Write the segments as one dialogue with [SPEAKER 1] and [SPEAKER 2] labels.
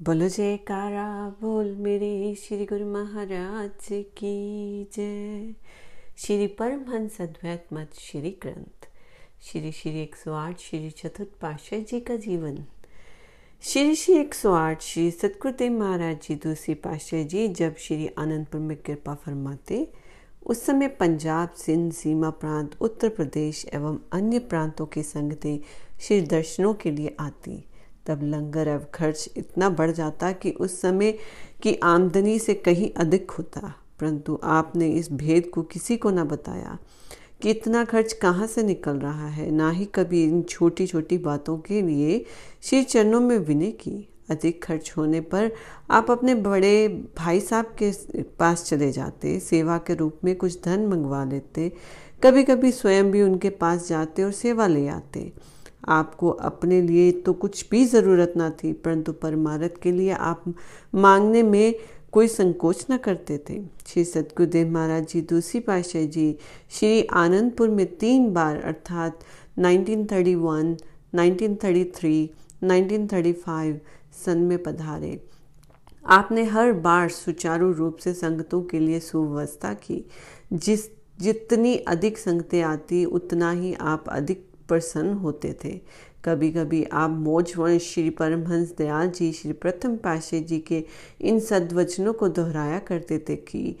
[SPEAKER 1] बोलो जयकारा, बोल मेरे श्री गुरु महाराज की जय। श्री परमहंस अद्वैत मत श्री ग्रंथ, श्री श्री एक सौ आठ श्री चतुर्थ पाशाह जी का जीवन। श्री श्री एक सौ आठ श्री सतगुरुदेव महाराज जी दूसरी पाशाह जी जब श्री आनंदपुर में कृपा फरमाते, उस समय पंजाब, सिंध, सीमा प्रांत, उत्तर प्रदेश एवं अन्य प्रांतों के संगतें श्री दर्शनों के लिए आती। तब लंगर अब खर्च इतना बढ़ जाता कि उस समय की आमदनी से कहीं अधिक होता। परंतु आपने इस भेद को किसी को ना बताया कि इतना खर्च कहाँ से निकल रहा है। ना ही कभी इन छोटी छोटी बातों के लिए श्री चरणों में विनय की। अधिक खर्च होने पर आप अपने बड़े भाई साहब के पास चले जाते, सेवा के रूप में कुछ धन मंगवा लेते कभी कभी स्वयं भी उनके पास जाते और सेवा ले आते। आपको अपने लिए तो कुछ भी ज़रूरत ना थी परंतु परमारथ के लिए आप मांगने में कोई संकोच न करते थे। श्री सतगुरुदेव महाराज जी दूसरी पाशाह जी श्री आनंदपुर में तीन बार अर्थात 1931, 1933, 1935 सन में पधारे। आपने हर बार सुचारू रूप से संगतों के लिए सुव्यवस्था की। जिस जितनी अधिक संगतें आती उतना ही आप अधिक प्रसन्न होते थे। कभी कभी आप मोजवंश श्री परमहंस दयाल जी, श्री प्रथम पाशे जी के इन सद्वचनों को दोहराया करते थे कि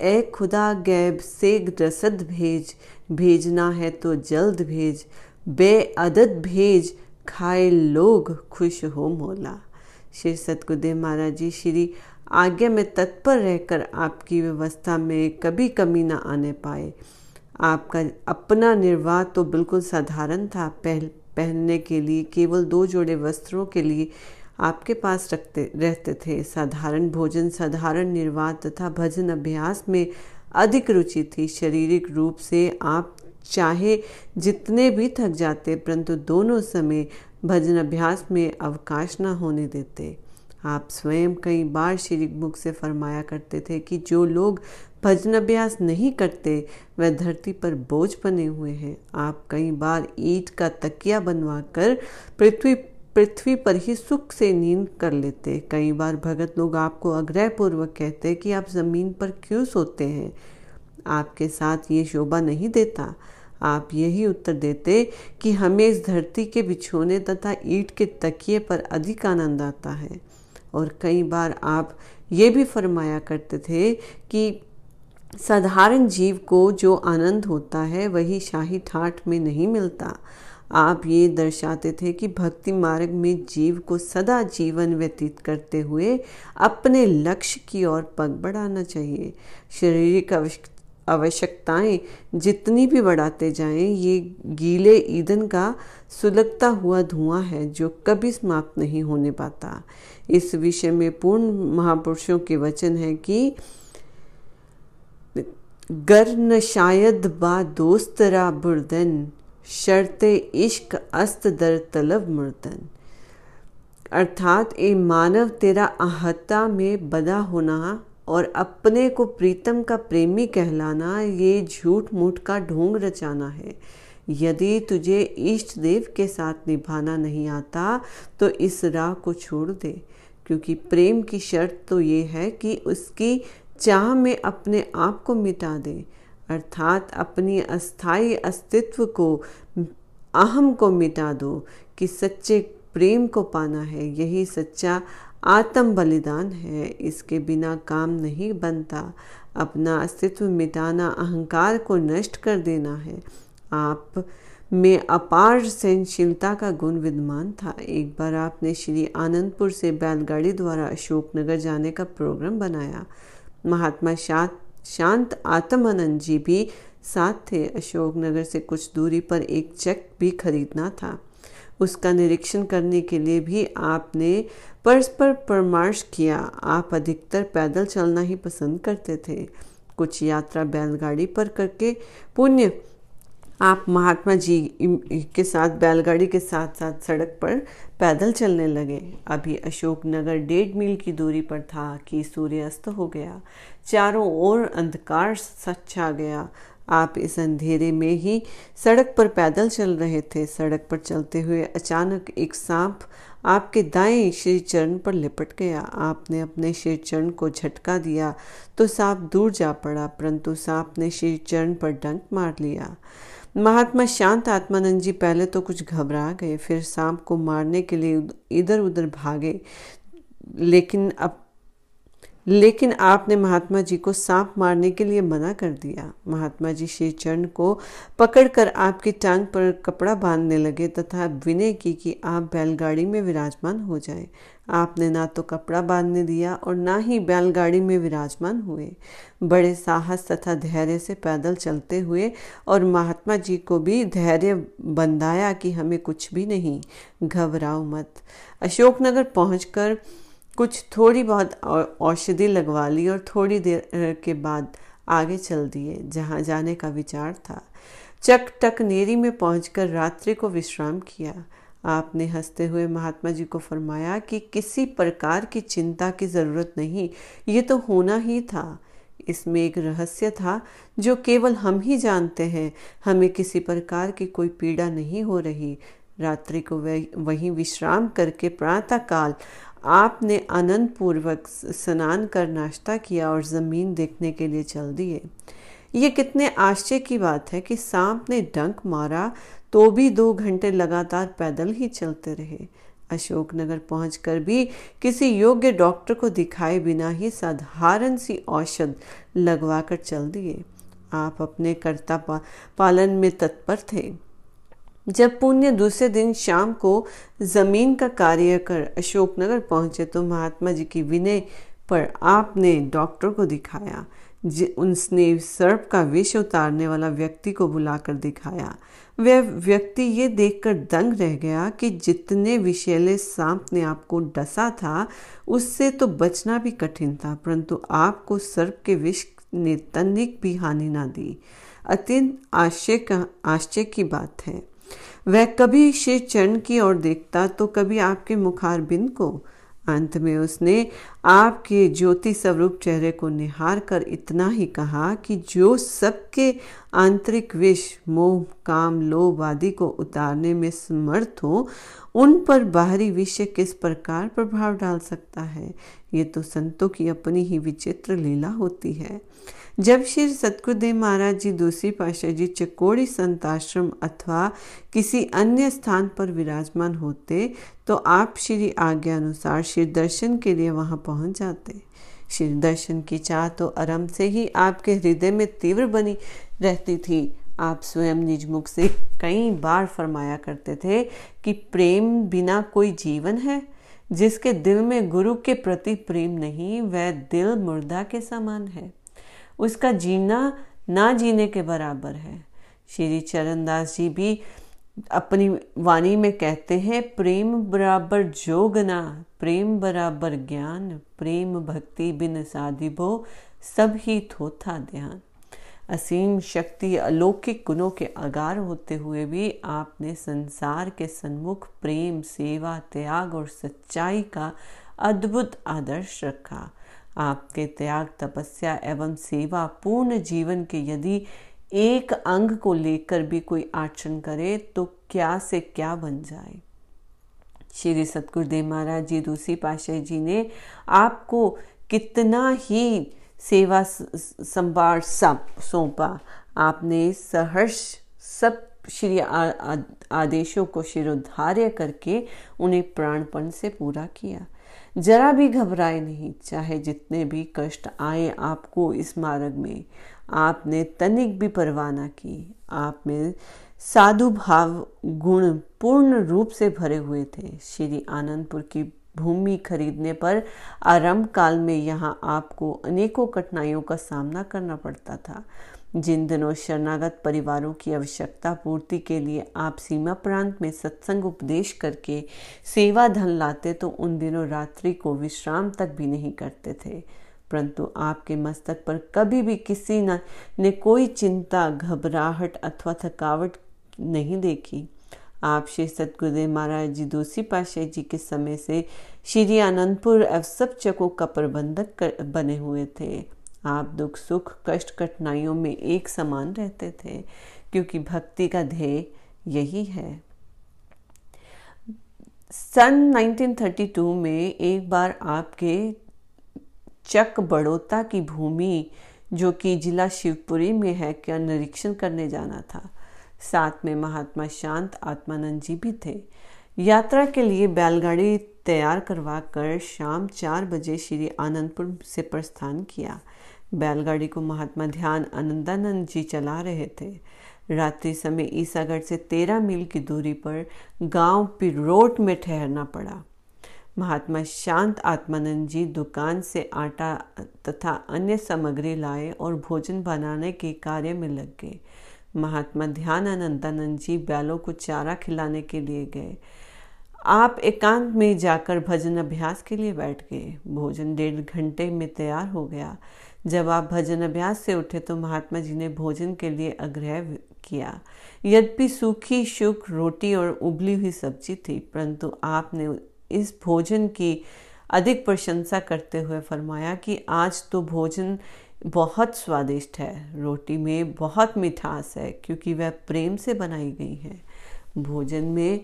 [SPEAKER 1] ए खुदा गैब से रसद भेज, भेजना है तो जल्द भेज बेअदद भेज, खाए लोग खुश हो मोला। श्री सतगुरुदेव महाराज जी, श्री आज्ञा में तत्पर रहकर आपकी व्यवस्था में कभी कमी ना आने पाए। आपका अपना निर्वाह तो बिल्कुल साधारण था। पहल पहनने के लिए केवल दो जोड़े वस्त्रों के लिए आपके पास रखते, रहते थे। साधारण भोजन, साधारण निर्वाह तथा भजन अभ्यास में अधिक रुचि थी। शारीरिक रूप से आप चाहे जितने भी थक जाते, परंतु दोनों समय भजन अभ्यास में अवकाश न होने देते। आप स्वयं कई बार श्री मुख से फरमाया करते थे कि जो लोग भजन अभ्यास नहीं करते, वह धरती पर बोझ बने हुए हैं। आप कई बार ईट का तकिया बनवाकर पृथ्वी पृथ्वी पर ही सुख से नींद कर लेते। कई बार भगत लोग आपको आग्रह पूर्वक कहते कि आप ज़मीन पर क्यों सोते हैं? आपके साथ ये शोभा नहीं देता। आप यही उत्तर देते कि हमें इस धरती के बिछोने तथा ईट के तकिए पर अधिक आनंद आता है। और कई बार आप ये भी फरमाया करते थे कि साधारण जीव को जो आनंद होता है, वही शाही ठाठ में नहीं मिलता। आप ये दर्शाते थे कि भक्ति मार्ग में जीव को सदा जीवन व्यतीत करते हुए अपने लक्ष्य की ओर पग बढ़ाना चाहिए। शारीरिक आवश्यकताएँ जितनी भी बढ़ाते जाएँ, ये गीले ईंधन का सुलगता हुआ धुआँ है जो कभी समाप्त नहीं होने पाता। इस विषय में पूर्ण महापुरुषों के वचन है कि गर शायद बा दोस्तरा बुरदन, शर्ते इश्क अस्त दर तलब मुर्दन। अर्थात ए मानव तेरा आहता में बदा होना और अपने को प्रीतम का प्रेमी कहलाना, ये झूठ मूठ का ढोंग रचाना है। यदि तुझे इष्ट देव के साथ निभाना नहीं आता तो इस राह को छोड़ दे, क्योंकि प्रेम की शर्त तो ये है कि उसकी चाह में अपने आप को मिटा दे, अर्थात अपनी अस्थाई अस्तित्व को, अहम को मिटा दो कि सच्चे प्रेम को पाना है। यही सच्चा आत्म बलिदान है। इसके बिना काम नहीं बनता। अपना अस्तित्व मिटाना, अहंकार को नष्ट कर देना है। आप में अपार सहनशीलता का गुण विद्यमान था। एक बार आपने श्री आनंदपुर से बैलगाड़ी द्वारा अशोकनगर जाने का प्रोग्राम बनाया। महात्मा शांत शांत आत्मानंद जी भी साथ थे। अशोकनगर से कुछ दूरी पर एक चेक भी खरीदना था। उसका निरीक्षण करने के लिए भी आपने परस्पर परामर्श किया। आप अधिकतर पैदल चलना ही पसंद करते थे। कुछ यात्रा बैलगाड़ी पर करके पुण्य आप महात्मा जी के साथ, बैलगाड़ी के साथ साथ सड़क पर पैदल चलने लगे। अभी अशोकनगर डेढ़ मील की दूरी पर था कि सूर्यास्त हो गया। चारों ओर अंधकार सच आ गया। आप इस अंधेरे में ही सड़क पर पैदल चल रहे थे। सड़क पर चलते हुए अचानक एक सांप आपके दाएँ श्री चरण पर लिपट गया। आपने अपने श्री चरण को झटका दिया तो सांप दूर जा पड़ा, परंतु सांप ने श्री चरण पर डंक मार लिया। महात्मा शांत आत्मानंद जी पहले तो कुछ घबरा गए, फिर सांप को मारने के लिए इधर उधर भागे, लेकिन अब लेकिन आपने महात्मा जी को सांप मारने के लिए मना कर दिया। महात्मा जी श्री चरण को पकड़कर आपकी टांग पर कपड़ा बांधने लगे तथा विनय की कि आप बैलगाड़ी में विराजमान हो जाएँ। आपने ना तो कपड़ा बांधने दिया और ना ही बैलगाड़ी में विराजमान हुए। बड़े साहस तथा धैर्य से पैदल चलते हुए और महात्मा जी को भी धैर्य बंधाया कि हमें कुछ भी नहीं। घबराओ मत। अशोकनगर पहुंचकर कुछ थोड़ी बहुत औषधि लगवा ली और थोड़ी देर के बाद आगे चल दिए, जहाँ जाने का विचार था। चक टक नेरी में पहुंचकर रात्रि को विश्राम किया। आपने हँसते हुए महात्मा जी को फरमाया कि किसी प्रकार की चिंता की ज़रूरत नहीं, ये तो होना ही था। इसमें एक रहस्य था जो केवल हम ही जानते हैं, हमें किसी प्रकार की कोई पीड़ा नहीं हो रही। रात्रि को वहीं विश्राम करके प्रातः काल आपने आनंद पूर्वक स्नान कर नाश्ता किया और ज़मीन देखने के लिए चल दिए। ये कितने आश्चर्य की बात है कि सांप ने डंक मारा तो भी दो घंटे लगातार पैदल ही चलते रहे। अशोकनगर पहुंचकर भी किसी योग्य डॉक्टर को दिखाए बिना ही साधारण सी औषध लगवाकर चल दिए। आप अपने कर्ता पालन में तत्पर थे। जब पुण्य दूसरे दिन शाम को ज़मीन का कार्य कर अशोकनगर पहुँचे तो महात्मा जी की विनय पर आपने डॉक्टर को दिखाया उसने सर्प का विष उतारने वाला व्यक्ति को बुलाकर दिखाया। वह व्यक्ति ये देखकर दंग रह गया कि जितने विषैले सांप ने आपको डसा था, उससे तो बचना भी कठिन था, परंतु आपको सर्प के विष ने तनिक भी हानि ना दी। अत्यंत आश्चर्य आश्चर्य की बात है। वह कभी श्री चरण की ओर देखता तो कभी आपके मुखार बिंद को। अंत में उसने आपके ज्योति स्वरूप चेहरे को निहार कर इतना ही कहा कि जो सबके आंतरिक विष, मोह, काम, लोभ आदि को उतारने में समर्थ हो, उन पर बाहरी विषय किस प्रकार प्रभाव डाल सकता है? ये तो संतों की अपनी ही विचित्र लीला होती है। जब श्री सतगुरुदेव महाराज जी दूसरी पाशाह जी चकोड़ी संताश्रम अथवा किसी अन्य स्थान पर विराजमान होते तो आप श्री आज्ञा अनुसार श्री दर्शन के लिए वहाँ पहुँच जाते। श्री दर्शन की चाह तो आरंभ से ही आपके हृदय में तीव्र बनी। रहती थी। आप स्वयं निज मुख से कई बार फरमाया करते थे कि प्रेम बिना कोई जीवन है। जिसके दिल में गुरु के प्रति प्रेम नहीं, वह दिल मुर्दा के समान है। उसका जीना ना जीने के बराबर है। श्री चरणदास जी भी अपनी वाणी में कहते हैं, प्रेम बराबर जोगना प्रेम बराबर ज्ञान, प्रेम भक्ति बिन साधिबो, सब ही थोथा ध्यान। असीम शक्ति, अलौकिक गुणों के आगार होते हुए भी आपने संसार के सन्मुख प्रेम, सेवा, त्याग और सच्चाई का अद्भुत आदर्श रखा। आपके त्याग, तपस्या एवं सेवा पूर्ण जीवन के यदि एक अंग को लेकर भी कोई आचरण करे तो क्या से क्या बन जाए? श्री सतगुरुदेव महाराज जी, दूसरी पाशाह जी ने आपको कितना ही सेवा संभार सौंपा। आपने सहर्ष सब श्री आदेशों को शिरोधार्य करके उन्हें प्राणपण से पूरा किया। जरा भी घबराए नहीं, चाहे जितने भी कष्ट आए आपको इस मार्ग में। आपने तनिक भी परवाह की। आप में साधु भाव गुण पूर्ण रूप से भरे हुए थे। श्री आनंदपुर की भूमि खरीदने पर आरंभ काल में यहाँ आपको अनेकों कठिनाइयों का सामना करना पड़ता था। जिन दिनों शरणागत परिवारों की आवश्यकता पूर्ति के लिए आप सीमा प्रांत में सत्संग उपदेश करके सेवा धन लाते तो उन दिनों रात्रि को विश्राम तक भी नहीं करते थे। परंतु आपके मस्तक पर कभी भी किसी न कोई चिंता, घबराहट अथवा थकावट नहीं देखी। आप श्री सतगुरुदेव महाराज जी दूसरी पाशाह जी के समय से श्री आनंदपुर सब चकों का प्रबंधक बने हुए थे। आप दुख, सुख, कष्ट, कठिनाइयों में एक समान रहते थे, क्योंकि भक्ति का ध्येय यही है। सन 1932 में एक बार आपके चक बड़ोता की भूमि, जो कि जिला शिवपुरी में है क्या निरीक्षण करने जाना था। साथ में महात्मा शांत आत्मानंद जी भी थे। यात्रा के लिए बैलगाड़ी तैयार करवा कर शाम चार बजे श्री आनंदपुर से प्रस्थान किया। बैलगाड़ी को महात्मा ध्यान आनंदानंद जी चला रहे थे। रात्रि समय ईसागढ़ से तेरह मील की दूरी पर गाँव पिरोट में ठहरना पड़ा। महात्मा शांत आत्मानंद जी दुकान से आटा तथा अन्य सामग्री लाए और भोजन बनाने के कार्य में लग गए। महात्मा ध्यान आनंदानंद जी बैलों को चारा खिलाने के लिए गए। आप एकांत में जाकर भजन अभ्यास के लिए बैठ गए। भोजन डेढ़ घंटे में तैयार हो गया। जब आप भजन अभ्यास से उठे तो महात्मा जी ने भोजन के लिए आग्रह किया। यद्यपि सूखी, शुक, रोटी और उबली हुई सब्ज़ी थी, परंतु आपने इस भोजन की अधिक प्रशंसा करते हुए फरमाया कि आज तो भोजन बहुत स्वादिष्ट है। रोटी में बहुत मिठास है, क्योंकि वह प्रेम से बनाई गई है। भोजन में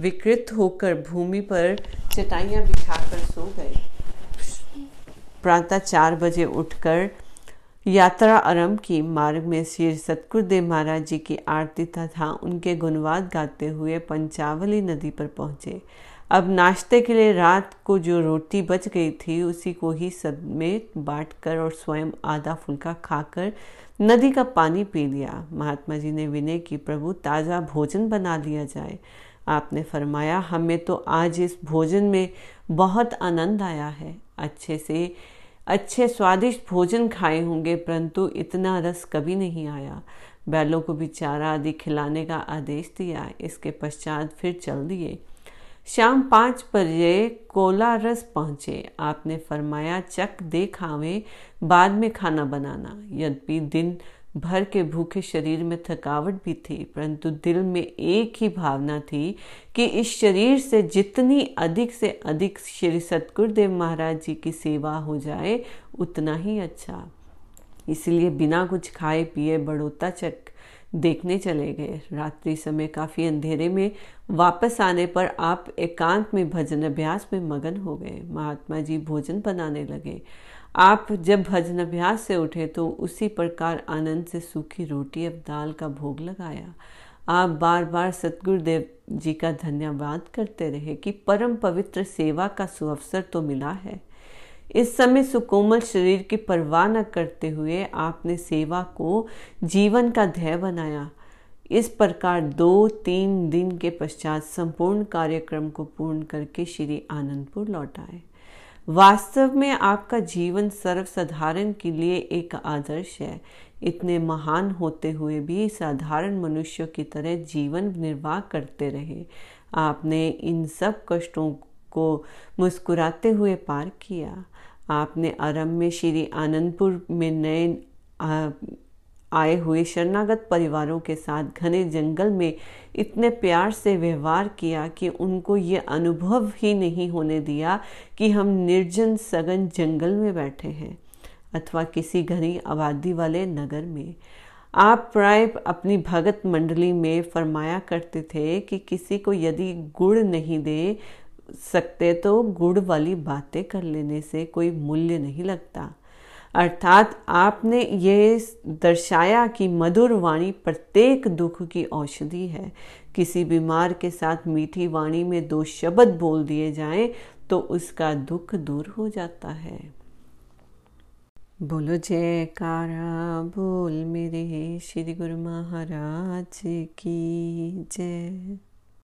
[SPEAKER 1] विकृत होकर भूमि पर चटाइयाँ बिछाकर सो गए। प्रातः चार बजे उठकर यात्रा आरंभ की। मार्ग में श्री सतगुरुदेव महाराज जी की आरती तथा उनके गुणवाद गाते हुए पंचावली नदी पर पहुँचे। अब नाश्ते के लिए रात को जो रोटी बच गई थी, उसी को ही सब में बांट कर और स्वयं आधा फुल्का खाकर नदी का पानी पी लिया। महात्मा जी ने विनय की, प्रभु, ताज़ा भोजन बना लिया जाए। आपने फरमाया, हमें तो आज इस भोजन में बहुत आनंद आया है। अच्छे से, अच्छे स्वादिष्ट भोजन खाए होंगे, परंतु इतना रस कभी नहीं आया। बैलों को भी चारा आदि खिलाने का आदेश दिया। इसके पश्चात फिर चल दिए। शाम पाँच बजे कोलारस पहुँचे। आपने फरमाया चक दे खावे बाद में खाना बनाना। यद्यपि दिन भर के भूखे शरीर में थकावट भी थी, परंतु दिल में एक ही भावना थी कि इस शरीर से जितनी अधिक से अधिक श्री सतगुरुदेव महाराज जी की सेवा हो जाए, उतना ही अच्छा। इसलिए बिना कुछ खाए पिए बड़ोता चक देखने चले गए। रात्रि समय काफ़ी अंधेरे में वापस आने पर आप एकांत में भजन अभ्यास में मगन हो गए। महात्मा जी भोजन बनाने लगे। आप जब भजन अभ्यास से उठे तो उसी प्रकार आनंद से सूखी रोटी अब दाल का भोग लगाया। आप बार बार सतगुरुदेव जी का धन्यवाद करते रहे कि परम पवित्र सेवा का सुअवसर तो मिला है। इस समय सुकोमल शरीर की परवाह न करते हुए आपने सेवा को जीवन का ध्येय बनाया। इस प्रकार दो, तीन दिन के पश्चात संपूर्ण कार्यक्रम को पूर्ण करके श्री आनंदपुर लौट आए। वास्तव में आपका जीवन सर्वसाधारण के लिए एक आदर्श है। इतने महान होते हुए भी साधारण मनुष्यों की तरह जीवन निर्वाह करते रहे। आपने इन सब कष्टों को मुस्कुराते हुए पार किया। आपने आरंभ में श्री आनंदपुर में नए आए हुए शरणागत परिवारों के साथ घने जंगल में इतने प्यार से व्यवहार किया कि उनको ये अनुभव ही नहीं होने दिया कि हम निर्जन सघन जंगल में बैठे हैं अथवा किसी घनी आबादी वाले नगर में। आप प्राय अपनी भगत मंडली में फरमाया करते थे कि किसी को यदि गुड़ नहीं दे सकते तो गुड़ वाली बातें कर लेने से कोई मूल्य नहीं लगता। अर्थात आपने ये दर्शाया कि मधुर वाणी प्रत्येक दुख की औषधि है। किसी बीमार के साथ मीठी वाणी में दो शब्द बोल दिए जाएँ तो उसका दुख दूर हो जाता है। बोलो जयकारा, बोल मेरे श्री गुरु महाराज की जय।